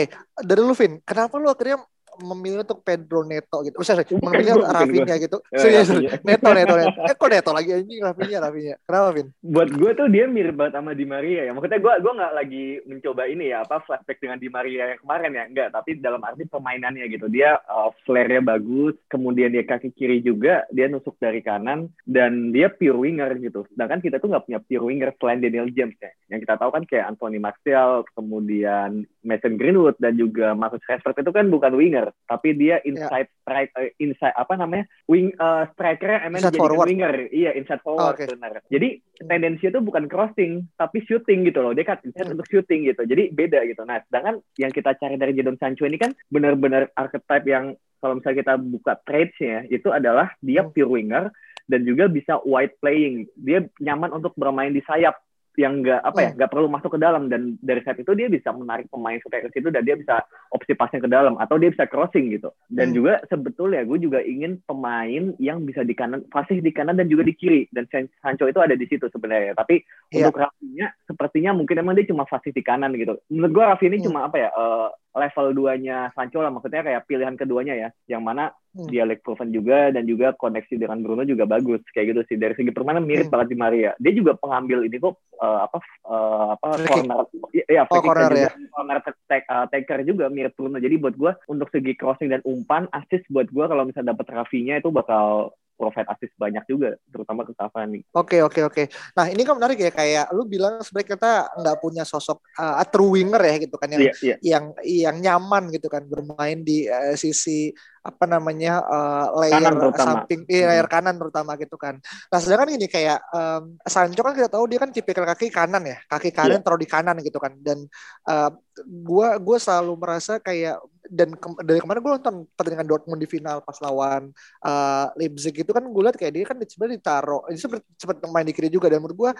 dari lu Vin, kenapa lu akhirnya memilih untuk Pedro Neto gitu. Oh, sorry, memilih Rafinha gitu. Ya, Serius. Neto, Neto, Neto. Eh, kok Neto lagi anjing Rafinha, Rafinha. Kenapa, Vin? buat gue tuh dia mirip banget sama Di Maria ya. Maksudnya gue gue nggak lagi mencoba ini ya apa flashback dengan Di Maria yang kemarin ya, enggak. Tapi dalam arti permainannya gitu. Dia uh, flare-nya bagus, kemudian dia kaki kiri juga, dia nusuk dari kanan dan dia pure winger gitu. Sedangkan kita tuh nggak punya pure winger selain Daniel James ya. Yang kita tahu kan kayak Anthony Martial, kemudian Mason Greenwood dan juga Marcus Rashford itu kan bukan winger, tapi dia inside strike, eh, inside apa namanya wing uh, striker emang jadi winger, iya inside forward Oh, oke. benar. Jadi tendensinya tuh bukan crossing tapi shooting gitu loh. Dia kan inside Hmm. untuk shooting gitu. Jadi beda gitu. Nah sedangkan yang kita cari dari Jadon Sancho ini kan benar-benar archetype yang kalau misalnya kita buka traits-nya itu adalah dia Hmm. pure winger dan juga bisa wide playing. Dia nyaman untuk bermain di sayap yang enggak apa ya Hmm. nggak perlu masuk ke dalam dan dari saat itu dia bisa menarik pemain supaya ke situ dan dia bisa opsi pasnya ke dalam atau dia bisa crossing gitu dan Hmm. juga sebetulnya gue juga ingin pemain yang bisa di kanan fasih di kanan dan juga di kiri dan San- Sancho itu ada di situ sebenarnya tapi Iya. untuk Rafinha sepertinya mungkin emang dia cuma fasih di kanan gitu menurut gue Rafinha ini Hmm. cuma apa ya eh, level duanya Sancho lah maksudnya kayak pilihan keduanya ya. Yang mana Hmm. dia leg proven juga dan juga koneksi dengan Bruno juga bagus kayak gitu sih. Dari segi permainan mirip Hmm. banget di Maria. Dia juga pengambil ini kok eh, apa eh, apa Free corner. Ya, ya free Oh, corner juga corner take, eh, taker juga mirip Bruno. Jadi buat gue untuk segi crossing dan umpan assist buat gue kalau misalnya dapat Rafinha itu bakal provide assist banyak juga terutama ke Cavani. Oke oke oke. Nah ini kan menarik ya kayak lu bilang sebenarnya kita nggak punya sosok uh, true winger ya gitu kan yang iya iya. yang yang nyaman gitu kan bermain di uh, sisi apa namanya uh, layer Kanan samping eh, layer kanan terutama gitu kan. Nah sedangkan ini kayak um, Sancho kan kita tahu dia kan tipikal kaki kanan ya kaki kanan taruh di kanan gitu kan. Dan uh, gua gua selalu merasa kayak dan ke- dari kemarin gue nonton pertandingan Dortmund di final pas lawan uh, Leipzig itu kan gue lihat kayak dia kan sebenarnya ditaruh dia sempat sempat main di kiri juga dan menurut gue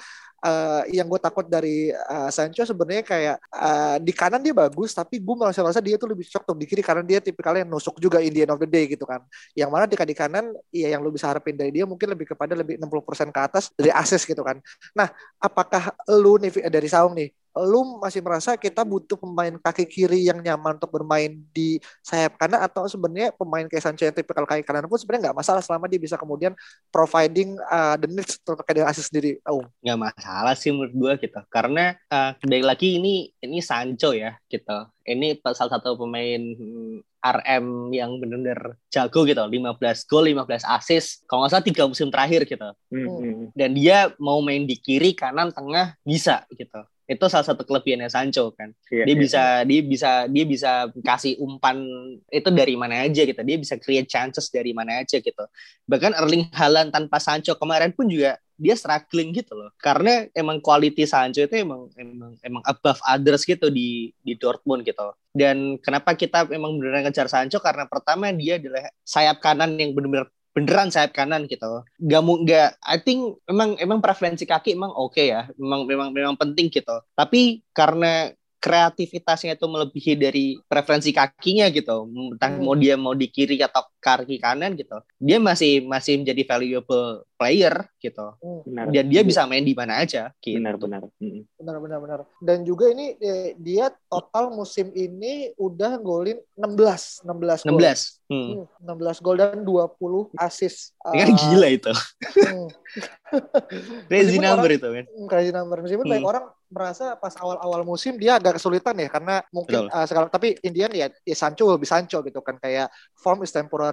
uh, yang gue takut dari uh, Sancho sebenarnya kayak uh, di kanan dia bagus tapi gue merasa merasa dia tuh lebih cocok untuk di kiri karena dia tipikalnya yang nusuk juga in the end of the day gitu kan. Yang mana ketika di kanan ya yang lu bisa harapin dari dia mungkin lebih kepada lebih 60% ke atas dari assist gitu kan. Nah apakah lu nih dari Saung nih lu masih merasa kita butuh pemain kaki kiri yang nyaman untuk bermain di sayap kanan atau sebenarnya pemain kayak Sancho yang tipikal kaki kanan pun sebenarnya nggak masalah selama dia bisa kemudian providing uh, the needs terkait dengan assist sendiri. Oh, nggak masalah sih menurut gua gitu. Karena eh baik lagi ini ini Sancho ya gitu. Ini salah satu pemain hmm, RM yang benar-benar jago gitu. 15 gol 15 assist. Kalau nggak salah tiga musim terakhir gitu. Hmm, hmm. dan dia mau main di kiri kanan tengah bisa gitu itu salah satu kelebihannya Sancho kan. Iya, dia iya. bisa dia bisa dia bisa kasih umpan itu dari mana aja gitu. Dia bisa create chances dari mana aja gitu. Bahkan Erling Haaland tanpa Sancho kemarin pun juga dia struggling gitu loh. Karena emang quality Sancho itu emang emang emang above others gitu di di Dortmund gitu. Dan kenapa kita emang beneran ngejar Sancho? Karena pertama dia adalah sayap kanan yang bener-bener beneran sayap kanan gitu. Nggak mau nggak I think emang emang preferensi kaki emang oke ya. Memang memang memang penting gitu. Tapi karena kreativitasnya itu melebihi dari preferensi kakinya gitu entah Hmm. mau dia mau di kiri atau kaki kanan gitu dia masih masih menjadi valuable player gitu benar dan dia bisa main di mana aja gitu. benar benar Hmm. benar benar benar. Dan juga ini eh, dia total musim ini udah golin 16 16 gol. 16 hmm. Hmm, 16 gol dan 20 assist. Ini kan Uh, gila itu hmm. crazy Meskipun number orang- itu kan Hmm, crazy number meskipun Hmm. banyak orang merasa pas awal-awal musim dia agak kesulitan ya karena mungkin Betul. uh, sekarang tapi Indian ya, ya Sancho will be Sancho gitu kan kayak form is temporary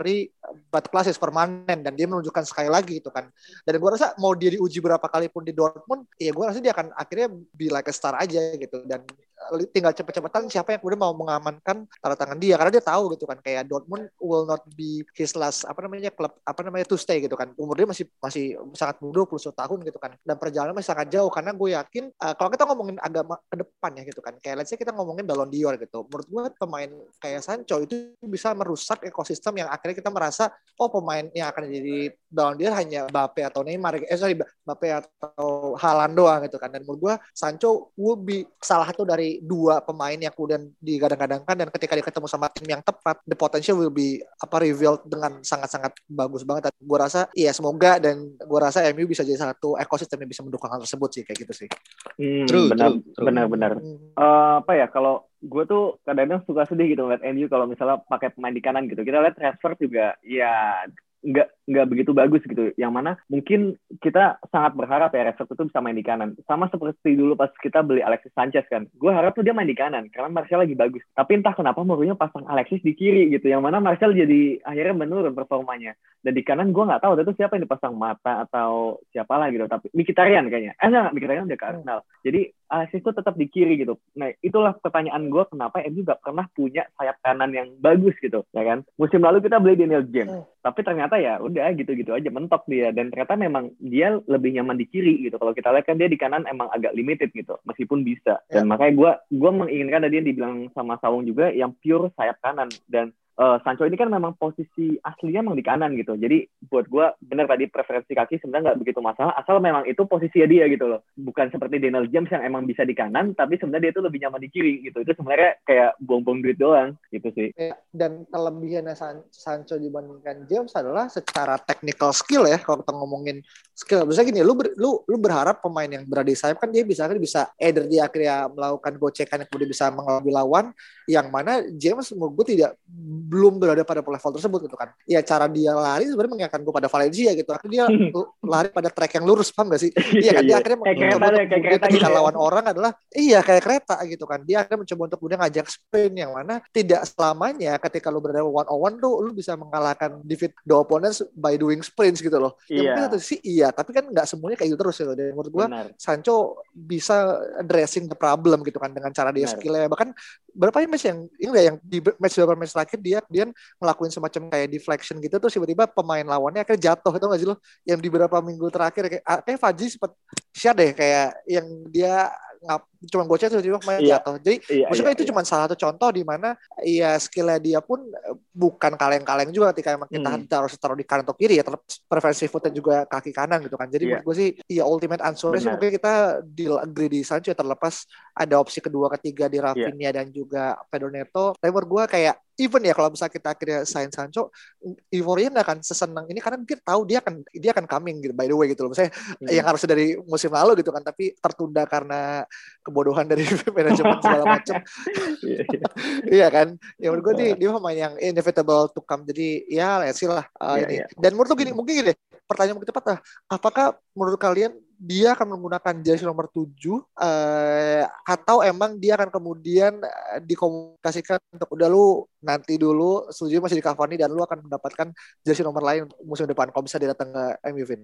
but class is permanent dan dia menunjukkan sekali lagi gitu kan. Dan gue rasa mau dia diuji berapa kali pun di Dortmund ya gue rasa dia akan akhirnya be like a star aja gitu. Dan uh, tinggal cepet-cepetan siapa yang kemudian mau mengamankan tanda tangan dia. Karena dia tahu gitu kan kayak Dortmund will not be his last apa namanya klub apa namanya to stay gitu kan. Umur dia masih masih sangat muda 21 tahun gitu kan. Dan perjalanan masih sangat jauh karena gue yakin uh, kalau kita ngomongin agak ma- ke depan ya gitu kan kayak let's say kita ngomongin Ballon d'Or gitu. Menurut gue pemain kayak Sancho itu bisa merusak ekosistem yang akhirnya kita merasa oh pemain yang akan jadi Ballon d'Or hanya Mbappe atau Neymar eh sorry Mbappe atau Haaland doang gitu kan. Dan menurut gue Sancho will be salah satu dari dua pemain yang kemudian digadang-gadangkan. Dan ketika dia ketemu sama tim yang tepat the potential will be apa revealed dengan sangat-sangat bagus banget. Dan gue rasa iya semoga dan gue rasa MU bisa jadi satu ekosistem yang bisa mendukung hal tersebut sih kayak gitu sih. Hmm, True, benar true, true. benar benar. Hmm. Eh, apa ya kalau gue tuh kadang-kadang suka sedih gitu ngeliat MU kalau misalnya pakai pemain di kanan gitu. Kita lihat transfer juga ya nggak nggak begitu bagus gitu. Yang mana mungkin kita sangat berharap ya Rashford itu bisa main di kanan. Sama seperti dulu pas kita beli Alexis Sanchez kan. Gue harap tuh dia main di kanan karena Martial lagi bagus. Tapi entah kenapa Mourinho pasang Alexis di kiri gitu. Yang mana Martial jadi akhirnya menurun performanya. Dan di kanan gue nggak tahu itu siapa yang dipasang mata atau siapa lah gitu. Tapi Mkhitaryan kayaknya. Eh enggak, Mkhitaryan udah ke Arsenal. Jadi Alexis tuh tetap di kiri gitu. Nah itulah pertanyaan gue kenapa MU gak pernah punya sayap kanan yang bagus gitu, ya kan? Musim lalu kita beli Daniel James, tapi ternyata ya udah gitu-gitu aja mentok dia dan ternyata memang dia lebih nyaman di kiri gitu. Kalau kita lihat kan dia di kanan emang agak limited gitu, meskipun bisa. Dan makanya gue gue menginginkan tadi yang dibilang sama Sawung juga yang pure sayap kanan dan uh, Sancho ini kan memang posisi aslinya memang di kanan gitu. Jadi buat gue benar tadi preferensi kaki sebenarnya nggak begitu masalah asal memang itu posisinya dia gitu loh. Bukan seperti Daniel James yang emang bisa di kanan tapi sebenarnya dia itu lebih nyaman di kiri gitu. Itu sebenarnya kayak buang-buang duit doang gitu sih. Ya, dan kelebihannya San Sancho dibandingkan James adalah secara technical skill ya kalau kita ngomongin skill. Bisa gini, lu ber, lu lu berharap pemain yang berada di sayap kan dia bisa kan bisa either dia akhirnya melakukan gocekan yang kemudian bisa mengelabui lawan yang mana James menurut gue tidak belum berada pada level tersebut gitu kan. Ya cara dia lari sebenarnya mengingatkan gue pada Valencia gitu. Akhirnya dia lari pada track yang lurus, paham gak sih? iya kan dia akhirnya kayak kereta, mencoba kayak ketika gitu ya. lawan orang adalah iya kayak kereta gitu kan. Dia akhirnya mencoba untuk kemudian ngajak sprint yang mana tidak selamanya ketika lu berada one on one tuh lu bisa mengalahkan defeat the opponents by doing sprints gitu loh. Ya Iya. mungkin satu sih iya, tapi kan nggak semuanya kayak gitu terus ya. Dan menurut gue. Sancho bisa addressing the problem gitu kan dengan cara dia Benar. skillnya bahkan berapa match yang ini yang di match beberapa match terakhir dia dia ngelakuin semacam kayak deflection gitu terus tiba-tiba pemain lawannya akhirnya jatuh itu nggak sih lo? Yang di beberapa minggu terakhir kayak ah, kayak Faji sempat share deh kayak yang dia ngap cuma gocek terus tiba pemain Iya. jatuh jadi Iya, maksudnya iya, itu iya. cuma salah satu contoh di mana ya skillnya dia pun eh, bukan kaleng-kaleng juga ketika emang kita Hmm. taruh taruh di kanan atau kiri ya preferensi footnya juga kaki kanan gitu kan jadi Iya. menurut gue sih ya ultimate answer sih mungkin kita deal agree di Sancho ya, terlepas ada opsi kedua ketiga di Iya. Rafinha dan juga Pedro Neto tapi menurut gue kayak even ya kalau misalnya kita akhirnya sign Sancho euforia nggak akan sesenang ini karena mungkin tahu dia akan dia akan coming gitu by the way gitu loh misalnya Hmm. yang harusnya dari musim lalu gitu kan tapi tertunda karena kebodohan dari manajemen segala macam Iya, iya. iya kan? Ya menurut gue nih dia pemain yang inevitable to come. Jadi ya let's see lah uh, Iya, ini. iya. dan menurut lu gini mungkin gini pertanyaan mungkin tepat lah. Apakah menurut kalian dia akan menggunakan jersey nomor 7 eh, atau emang dia akan kemudian eh, dikomunikasikan untuk udah lu nanti dulu setuju masih di Cavani dan lu akan mendapatkan jersey nomor lain musim depan. Kalau bisa dia datang ke MU Vin.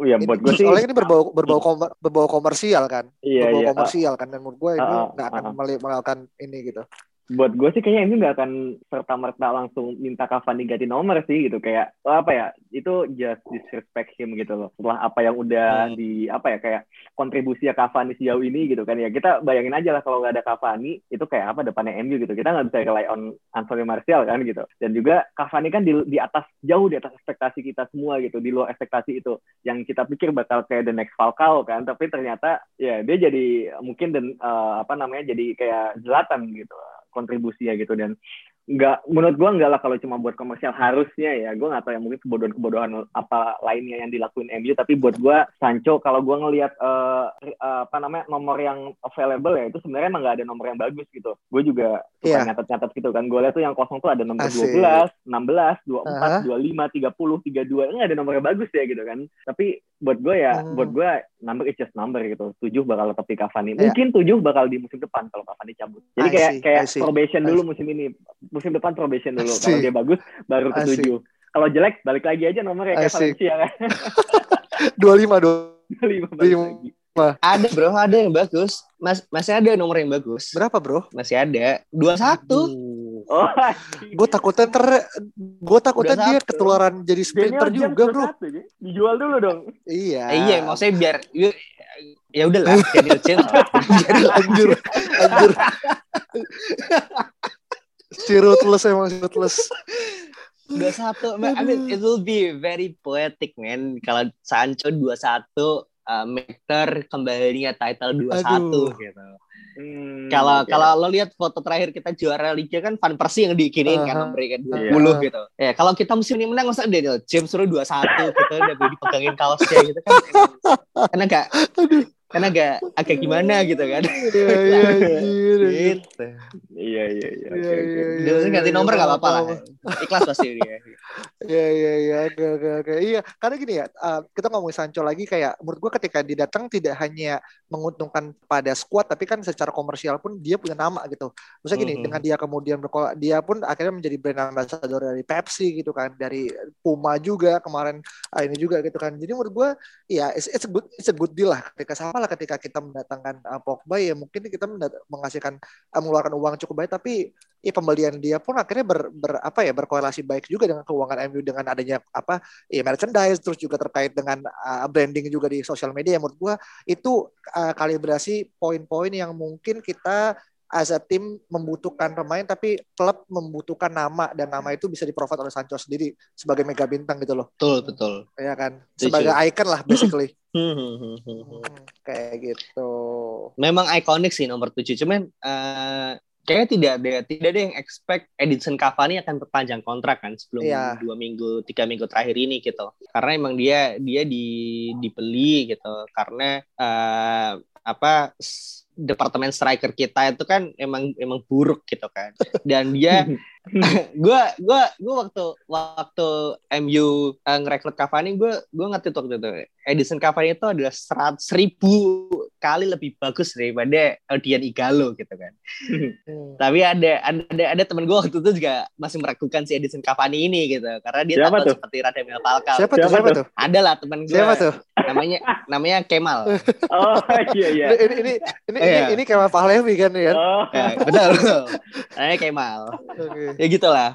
Eh, ya buat gue sih soalnya ini berbau berbau komer- berbau komersial kan? Iya berbau iya. komersial kan? Dan menurut gue ini Ah, ah, nggak akan ah, ah. melakukan ini gitu buat gue sih kayaknya ini nggak akan serta merta langsung minta Cavani ganti nomor sih gitu. Kayak apa ya itu just disrespect him gitu loh. Setelah apa yang udah Hmm. di apa ya kayak kontribusi Cavani sejauh ini gitu kan. Ya kita bayangin aja lah kalau nggak ada Cavani itu kayak apa depannya MU gitu. Kita nggak bisa rely on Anthony Martial kan gitu. Dan juga Cavani kan di, di atas jauh di atas ekspektasi kita semua gitu. Di luar ekspektasi itu. Yang kita pikir bakal kayak the next Falcao kan. Tapi ternyata ya dia jadi mungkin dan eh, apa namanya jadi kayak jelatan gitu kontribusinya gitu dan nggak menurut gua nggak lah kalau cuma buat komersial harusnya ya gua nggak tahu ya mungkin kebodohan-kebodohan apa lainnya yang dilakuin MU tapi buat gua Sancho kalau gua ngelihat eh, eh, apa namanya nomor yang available ya itu sebenarnya emang nggak ada nomor yang bagus gitu gue juga suka Iya. nyatet-nyatet gitu kan gue lihat tuh yang kosong tuh ada nomor Asik. 12 16 24 Aha. 25 30 32 nggak ada nomor yang bagus ya gitu kan tapi buat gue ya Hmm. buat gue number is just number gitu tujuh bakal tetap di Cavani Iya. mungkin tujuh bakal di musim depan kalau Cavani cabut jadi I kayak see, kayak I see, probation dulu musim ini musim depan probation dulu kalau dia bagus baru ke tujuh kalau jelek balik lagi aja nomornya kayak. Valencia kan 25 dong lima balik Lima. lagi Ada bro, ada yang bagus. Mas, masih ada nomor yang bagus. berapa bro Masih ada. 21. Oh gue takutnya ter gue takutnya Udah dia satu. ketularan jadi sprinter Daniel juga bro 21, Ji. dijual dulu dong iya Eh, iya, maksudnya biar ya udah lah Daniel James. anjir anjir si ruthless emang si ruthless 21. I mean, it will be very poetic, man. Kalau Sancho 21, uh, Mekter kembalinya title 21 Aduh. gitu. Hmm, Kalau oke. kalau lo lihat foto terakhir kita juara liga kan Van Persie yang kan Aha. nomornya kan 20 Iya. gitu. Ya, kalau kita musim ini menang masa Daniel James suruh 21 gitu udah dipegangin kaosnya gitu kan. Karena enggak kan agak agak gimana gitu kan? Iya iya gitu. Iya iya iya. Iya, oke, oke. iya, iya, dia iya, ganti iya, nomor nggak paham, apa-apa lah. Ikhlas pasti dia. Iya iya iya oke oke oke. Iya karena gini ya uh, kita ngomongin Sancho lagi kayak menurut gua ketika dia datang tidak hanya menguntungkan pada squad tapi kan secara komersial pun dia punya nama gitu. Maksudnya gini dengan dia kemudian berkol dia pun akhirnya menjadi brand ambassador dari Pepsi gitu kan dari Puma juga kemarin ah, ini juga gitu kan. Jadi menurut gua ya it's, it's a good it's a good deal lah ketika sama lah ketika kita mendatangkan uh, Pogba ya mungkin kita menghasilkan uh, mengeluarkan uang cukup baik tapi ya pembelian dia pun akhirnya ber, ber- apa ya berkorelasi baik juga dengan keuangan MU dengan adanya apa ya merchandise terus juga terkait dengan uh, branding juga di sosial media menurut gua itu uh, kalibrasi poin-poin yang mungkin kita as a tim membutuhkan pemain tapi klub membutuhkan nama dan nama itu bisa di-provide oleh Sancho sendiri sebagai mega bintang gitu loh. Betul betul. Ya kan? Setuju. sebagai icon lah basically. Hmm, Hmm, kayak gitu. Memang ikonik sih nomor 7 cuman eh kayaknya tidak ada tidak ada yang expect Edinson Cavani akan perpanjang kontrak kan sebelum Iya. dua minggu tiga minggu terakhir ini gitu. Karena emang dia dia di dibeli gitu. Karena eh apa departemen striker kita itu kan emang emang buruk gitu kan. Dan dia gue gue gue waktu waktu MU uh, ngerekrut Cavani gue gue ngerti tuh waktu itu Edison Cavani itu adalah seratus ribu kali lebih bagus daripada Odian Igalo gitu kan Hmm. tapi ada ada ada, ada temen gue waktu itu juga masih meragukan si Edison Cavani ini gitu karena dia Siapa takut tuh? seperti Radamel Falcao siapa tuh Siapa siapa tuh? tuh ada lah temen gue siapa tuh namanya namanya Kemal Oh iya iya. ini ini ini ini, Iya. ini kayak Pahlevi kan ya Oh. ya, betul namanya Kemal Oke. Ya gitulah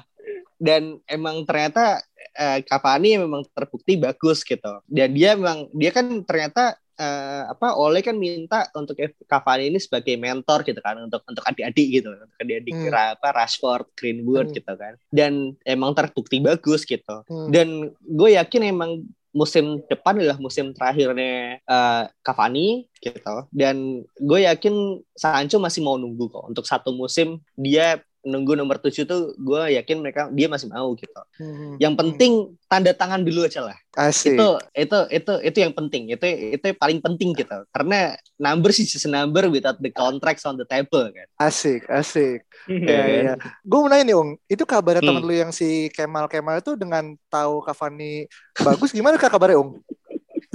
dan emang ternyata eh, Cavani memang terbukti bagus gitu dan dia memang dia kan ternyata eh, apa Oleh kan minta untuk Cavani ini sebagai mentor gitu kan untuk untuk adik-adik gitu untuk adik-adik Hmm. apa Rashford Greenwood Hmm. gitu kan dan emang terbukti bagus gitu Hmm. dan gue yakin emang musim depan adalah musim terakhirnya eh, Cavani gitu dan gue yakin Sancho masih mau nunggu kok untuk satu musim dia nunggu nomor 7 tuh gue yakin mereka dia masih mau gitu Hmm. yang penting tanda tangan dulu aja lah asik itu itu itu itu yang penting itu itu yang paling penting gitu karena number sih just number without the contracts on the table kan asik asik Iya Ya, kan? ya. Gue mau nanya nih, Ung. Itu kabarnya Hmm. temen lu yang si Kemal Kemal itu dengan tahu Cavani bagus gimana kak kabarnya, Ung?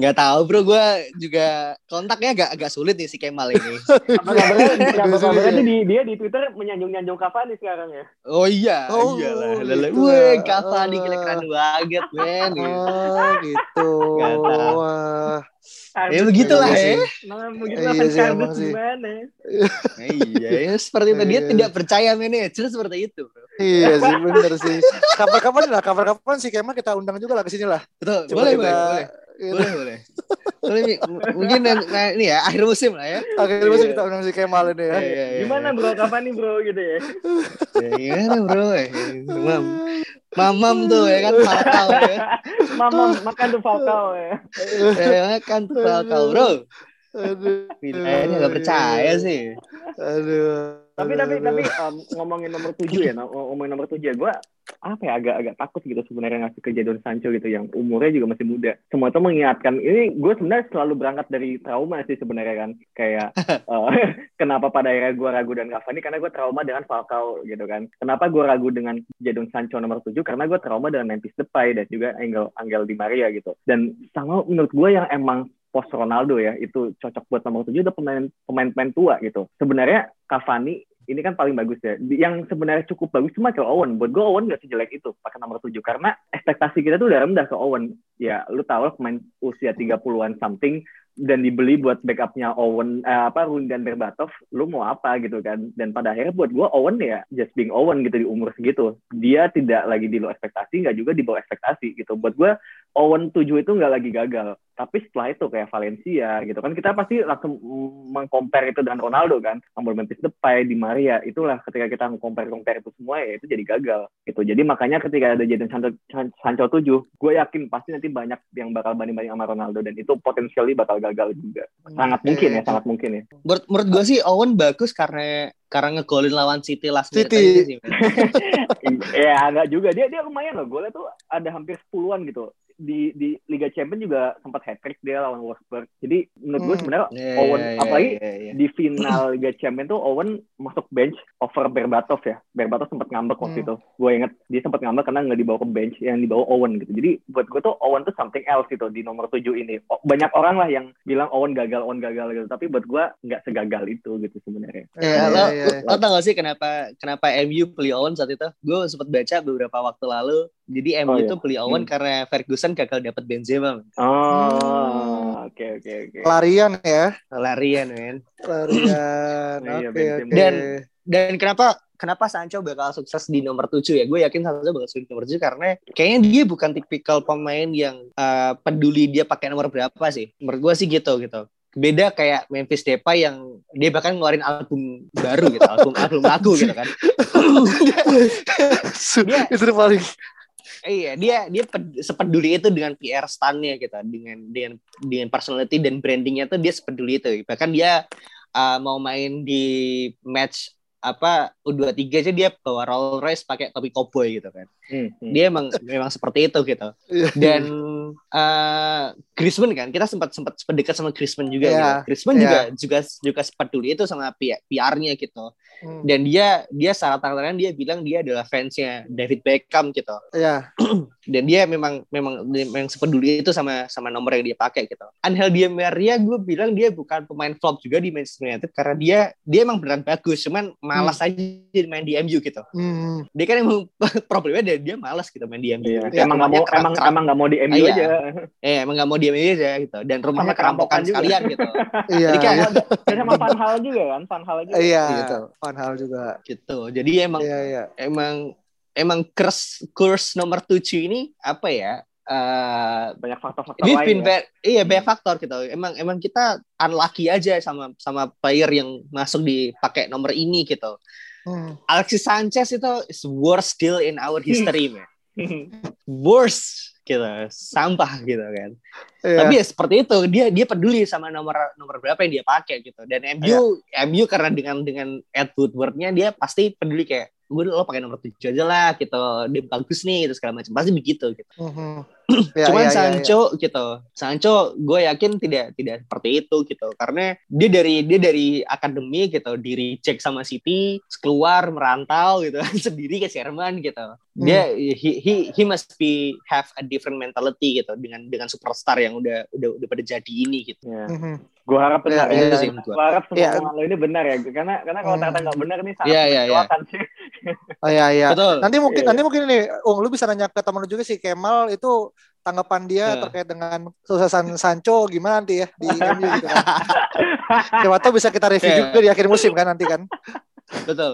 Nggak tahu bro gue juga kontaknya agak agak sulit nih si Kemal ini Apa kabarnya? Apa Bagus kabarnya juga. di dia di Twitter menyanjung-nyanjung Cavani sekarang ya? Oh iya, Oh, iyalah. gitu Lele. Wih, ya. Cavani gila keren banget, men. Oh, gitu. Nggak tahu. Wah. Ya begitulah ya. sih. Nah, begitu Iya lah kardus sih. gimana? iya, ya, seperti itu dia Iya. tidak percaya manajer seperti itu, bro. Iya sih, bener sih. Kapan-kapan lah, kapan-kapan si Kemal kita undang juga lah ke sini lah. Betul, Coba boleh, boleh, boleh. Gitu. Boleh, boleh. Mungkin nah, ini ya akhir musim lah ya. Masih Iya. kita undang si Kemal ini ya. Iya, iya, iya. Gimana bro Cavani bro gitu ya? Ya, Gimana, bro? Eh, Mam. Mamam tuh ya kan Falcao ya. Mama makan tuh Falcao ya. Ya kan tuh Falcao, bro. Aduh. Ini nggak percaya sih. Aduh. Tapi tapi tapi um, ngomongin nomor tujuh ya, ngomongin nomor tujuh ya, gue apa ya agak agak takut gitu sebenarnya ngasih ke Jadon Sancho gitu yang umurnya juga masih muda. Semua itu mengingatkan ini gue sebenarnya selalu berangkat dari trauma sih sebenarnya kan kayak uh, kenapa pada akhirnya gue ragu dengan Cavani karena gue trauma dengan Falcao gitu kan. Kenapa gue ragu dengan Jadon Sancho nomor tujuh karena gue trauma dengan Memphis Depay dan juga Angel Angel Di Maria gitu. Dan sama menurut gue yang emang post Ronaldo ya itu cocok buat nomor tujuh udah pemain pemain pemain tua gitu. Sebenarnya Cavani ini kan paling bagus ya. Yang sebenarnya cukup bagus cuma ke Owen. Buat gue Owen gak sejelek itu pakai nomor 7 karena ekspektasi kita tuh udah rendah ke Owen. Ya lu tahu lah pemain usia 30-an something dan dibeli buat backupnya Owen eh, apa Rune dan Berbatov lu mau apa gitu kan dan pada akhirnya buat gue Owen ya just being Owen gitu di umur segitu dia tidak lagi di luar ekspektasi nggak juga di bawah ekspektasi gitu buat gue Owen 7 itu nggak lagi gagal. Tapi setelah itu kayak Valencia gitu. Kan kita pasti langsung mengcompare itu dengan Ronaldo kan. Sama Memphis Depay di Maria. Itulah ketika kita mengcompare compare itu semua ya itu jadi gagal gitu. Jadi makanya ketika ada Jadon Sancho, Sancho 7 gue yakin pasti nanti banyak yang bakal banding-banding sama Ronaldo. Dan itu potensialnya bakal gagal juga. Sangat mungkin ya sangat mungkin ya. Menurut, menurut gue sih Owen bagus karena karena ngegolin lawan City last minute City. aja sih. men. ya enggak juga. Dia dia lumayan loh. Golnya tuh ada hampir 10-an gitu di di Liga Champions juga sempat hat trick dia lawan Wolfsburg. Jadi menurut gue Hmm. sebenarnya Iya, Owen iya, apalagi iya, iya. di final Liga Champions tuh Owen masuk bench over Berbatov ya. Berbatov sempat ngambek waktu Hmm. itu. Gue inget dia sempat ngambek karena nggak dibawa ke bench yang dibawa Owen gitu. Jadi buat gue tuh Owen tuh something else gitu di nomor 7 ini. O- Banyak orang lah yang bilang Owen gagal, Owen gagal gitu. Tapi buat gue nggak segagal itu gitu sebenarnya. Ya, Iya, lo, iya, iya. lo tau gak sih kenapa kenapa MU beli Owen saat itu? Gue sempat baca beberapa waktu lalu. Jadi MU Oh, iya. tuh beli Owen Hmm. karena Ferguson gagal dapat Benzema. Oh, oke oke oke. Larian ya. Larian, men. Larian. Iya, Oke, Benzema. oke. Dan dan kenapa kenapa Sancho bakal sukses di nomor 7 ya? Gue yakin Sancho bakal sukses di nomor 7 karena kayaknya dia bukan tipikal pemain yang uh, peduli dia pakai nomor berapa sih. Menurut gue sih gitu gitu. Beda kayak Memphis Depay yang dia bahkan ngeluarin album baru gitu, album album lagu gitu kan. Dia- itu paling Iya, dia dia ped- sepeduli itu dengan PR stand-nya gitu, dengan dengan dengan personality dan brandingnya tuh dia sepeduli itu. Bahkan dia uh, mau main di match apa U23 aja dia bawa Rolls Royce pakai topi cowboy gitu kan. Hmm, hmm. Dia emang memang seperti itu gitu. Dan uh, Griezmann kan kita sempat sempat sempat dekat sama Griezmann juga Iya, gitu. Griezmann iya. juga juga juga sepeduli itu sama PR-nya gitu. Hmm, Dan dia dia secara terang dia bilang dia adalah fansnya David Beckham gitu Iya. dan dia memang memang memang sepeduli itu sama sama nomor yang dia pakai gitu. Angel Di Maria gue bilang dia bukan pemain flop juga di Manchester United karena dia dia emang beneran bagus, cuman malas aja main di MU gitu. Hmm. Dia kan emang problemnya dia, dia malas gitu main di MU. Iya, Dia emang nggak mau emang keram- emang nggak mau di MU Iya. aja. eh, emang nggak mau di MU aja gitu. Dan rumahnya kerampokan kerampokan juga. sekalian gitu. Iya. Jadi kayak- iya. Sama Van Hal juga kan, Van Hal juga. Iya, Gitu. Van Hal juga. gitu. Jadi emang Iya, iya. emang emang kurs kurs nomor 7 ini apa ya? eh Banyak faktor-faktor lain been ya. bad, iya banyak faktor gitu. Emang emang kita unlucky aja sama sama player yang masuk di pakai nomor ini gitu. Hmm. Alexis Sanchez itu is worst deal in our history, man. Worst gitu, sampah gitu kan. Iya. Tapi ya seperti itu, dia dia peduli sama nomor nomor berapa yang dia pakai gitu. Dan MU MU karena dengan dengan Ed Woodward-nya dia pasti peduli kayak gue lo pakai nomor tujuh aja lah gitu. Dia bagus nih gitu segala macam. Pasti begitu gitu. Mhm. Iya, Cuman iya, iya, Sancho gitu, Sancho gue yakin tidak tidak seperti itu gitu, karena dia dari dia dari akademi gitu, diri cek sama City, keluar merantau gitu sendiri ke Jerman gitu. Dia Hmm. he, he he must be have a different mentality gitu dengan dengan superstar yang udah udah udah pada jadi ini gitu. Iya. Mhm. Gue harap benar Iya, ya. iya, iya. Gue harap semua Iya. omongan lo ini benar ya. Karena karena kalau Hmm. ternyata nggak benar nih sangat Iya, iya, iya. mengecewakan sih. Oh iya iya. Betul. Nanti mungkin Iya. nanti mungkin ini, Ung, lu bisa nanya ke teman lu juga sih Kemal itu tanggapan dia Iya. terkait dengan suksesan Sancho gimana nanti ya di MU gitu kan. Siapa tahu bisa kita review Iya. juga di akhir musim kan nanti kan. Betul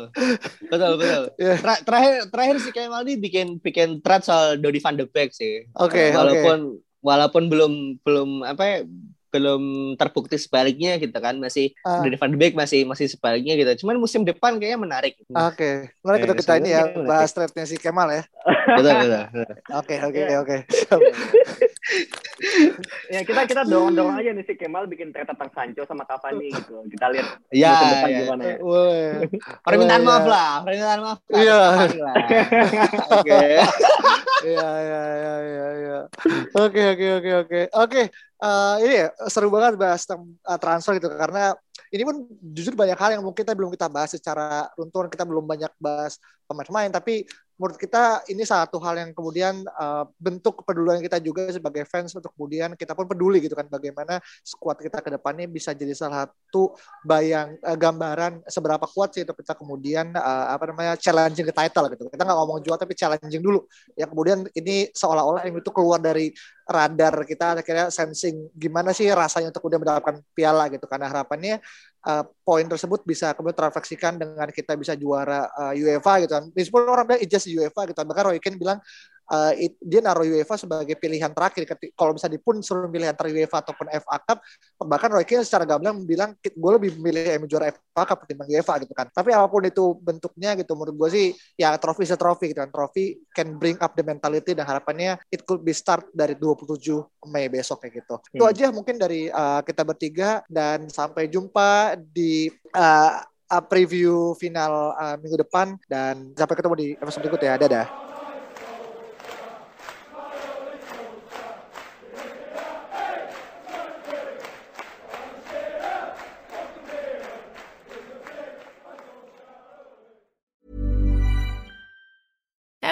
betul betul Iya. Tra- terakhir terakhir si Kemal ini bikin bikin thread soal Dodi van de Beek sih Oke, walaupun walaupun belum belum apa ya, belum terbukti sebaliknya gitu kan masih Ah. Dodi van de Beek masih masih sebaliknya gitu cuman musim depan kayaknya menarik Oke. Menarik Iya, kita kita ini ya sebenarnya bahas threadnya si Kemal ya. betul betul, betul. Oke oke Iya. oke. ya kita kita dorong dorong aja nih si Kemal bikin thread tentang Sancho sama Cavani gitu. Kita lihat ya, musim depan ya. gimana ya. Woi. permintaan Iya. maaf lah permintaan maaf. Iya. Oke Iya iya iya iya iya. Oke oke oke oke. Oke, eh, ini ya seru banget bahas tentang eh, transfer gitu karena ini pun jujur banyak hal yang mungkin kita belum kita bahas secara runtun, kita belum banyak bahas pemain-pemain tapi menurut kita ini satu hal yang kemudian eh, bentuk kepedulian kita juga sebagai fans untuk kemudian kita pun peduli gitu kan bagaimana skuad kita ke depannya bisa jadi salah satu bayang eh, gambaran seberapa kuat sih untuk kita kemudian eh, apa namanya challenging ke title gitu. Kita nggak ngomong jual tapi challenging dulu ya kemudian ini seolah-olah yang itu keluar dari radar kita akhirnya sensing gimana sih rasanya untuk kemudian mendapatkan piala gitu karena harapannya uh, poin tersebut bisa kemudian terrefleksikan dengan kita bisa juara uh, UEFA gitu kan. Meskipun orang bilang it's just UEFA gitu kan. Bahkan Roy Keane bilang uh, it- dia naruh UEFA sebagai pilihan terakhir. Kalau misalnya dipun suruh pilih antara UEFA ataupun FA Cup bahkan Roy Keane secara gamblang bilang gue lebih memilih MU juara FA Cup ketimbang UEFA gitu kan. Tapi apa pun itu bentuknya gitu menurut gue sih ya trofi a trofi gitu kan. Trofi can bring up the mentality dan harapannya it could be start dari 27 Mei besok kayak gitu. Itu Hmm. aja mungkin dari uh, kita bertiga dan sampai jumpa di uh, uh, preview final uh, minggu depan dan sampai ketemu di episode berikut ya dadah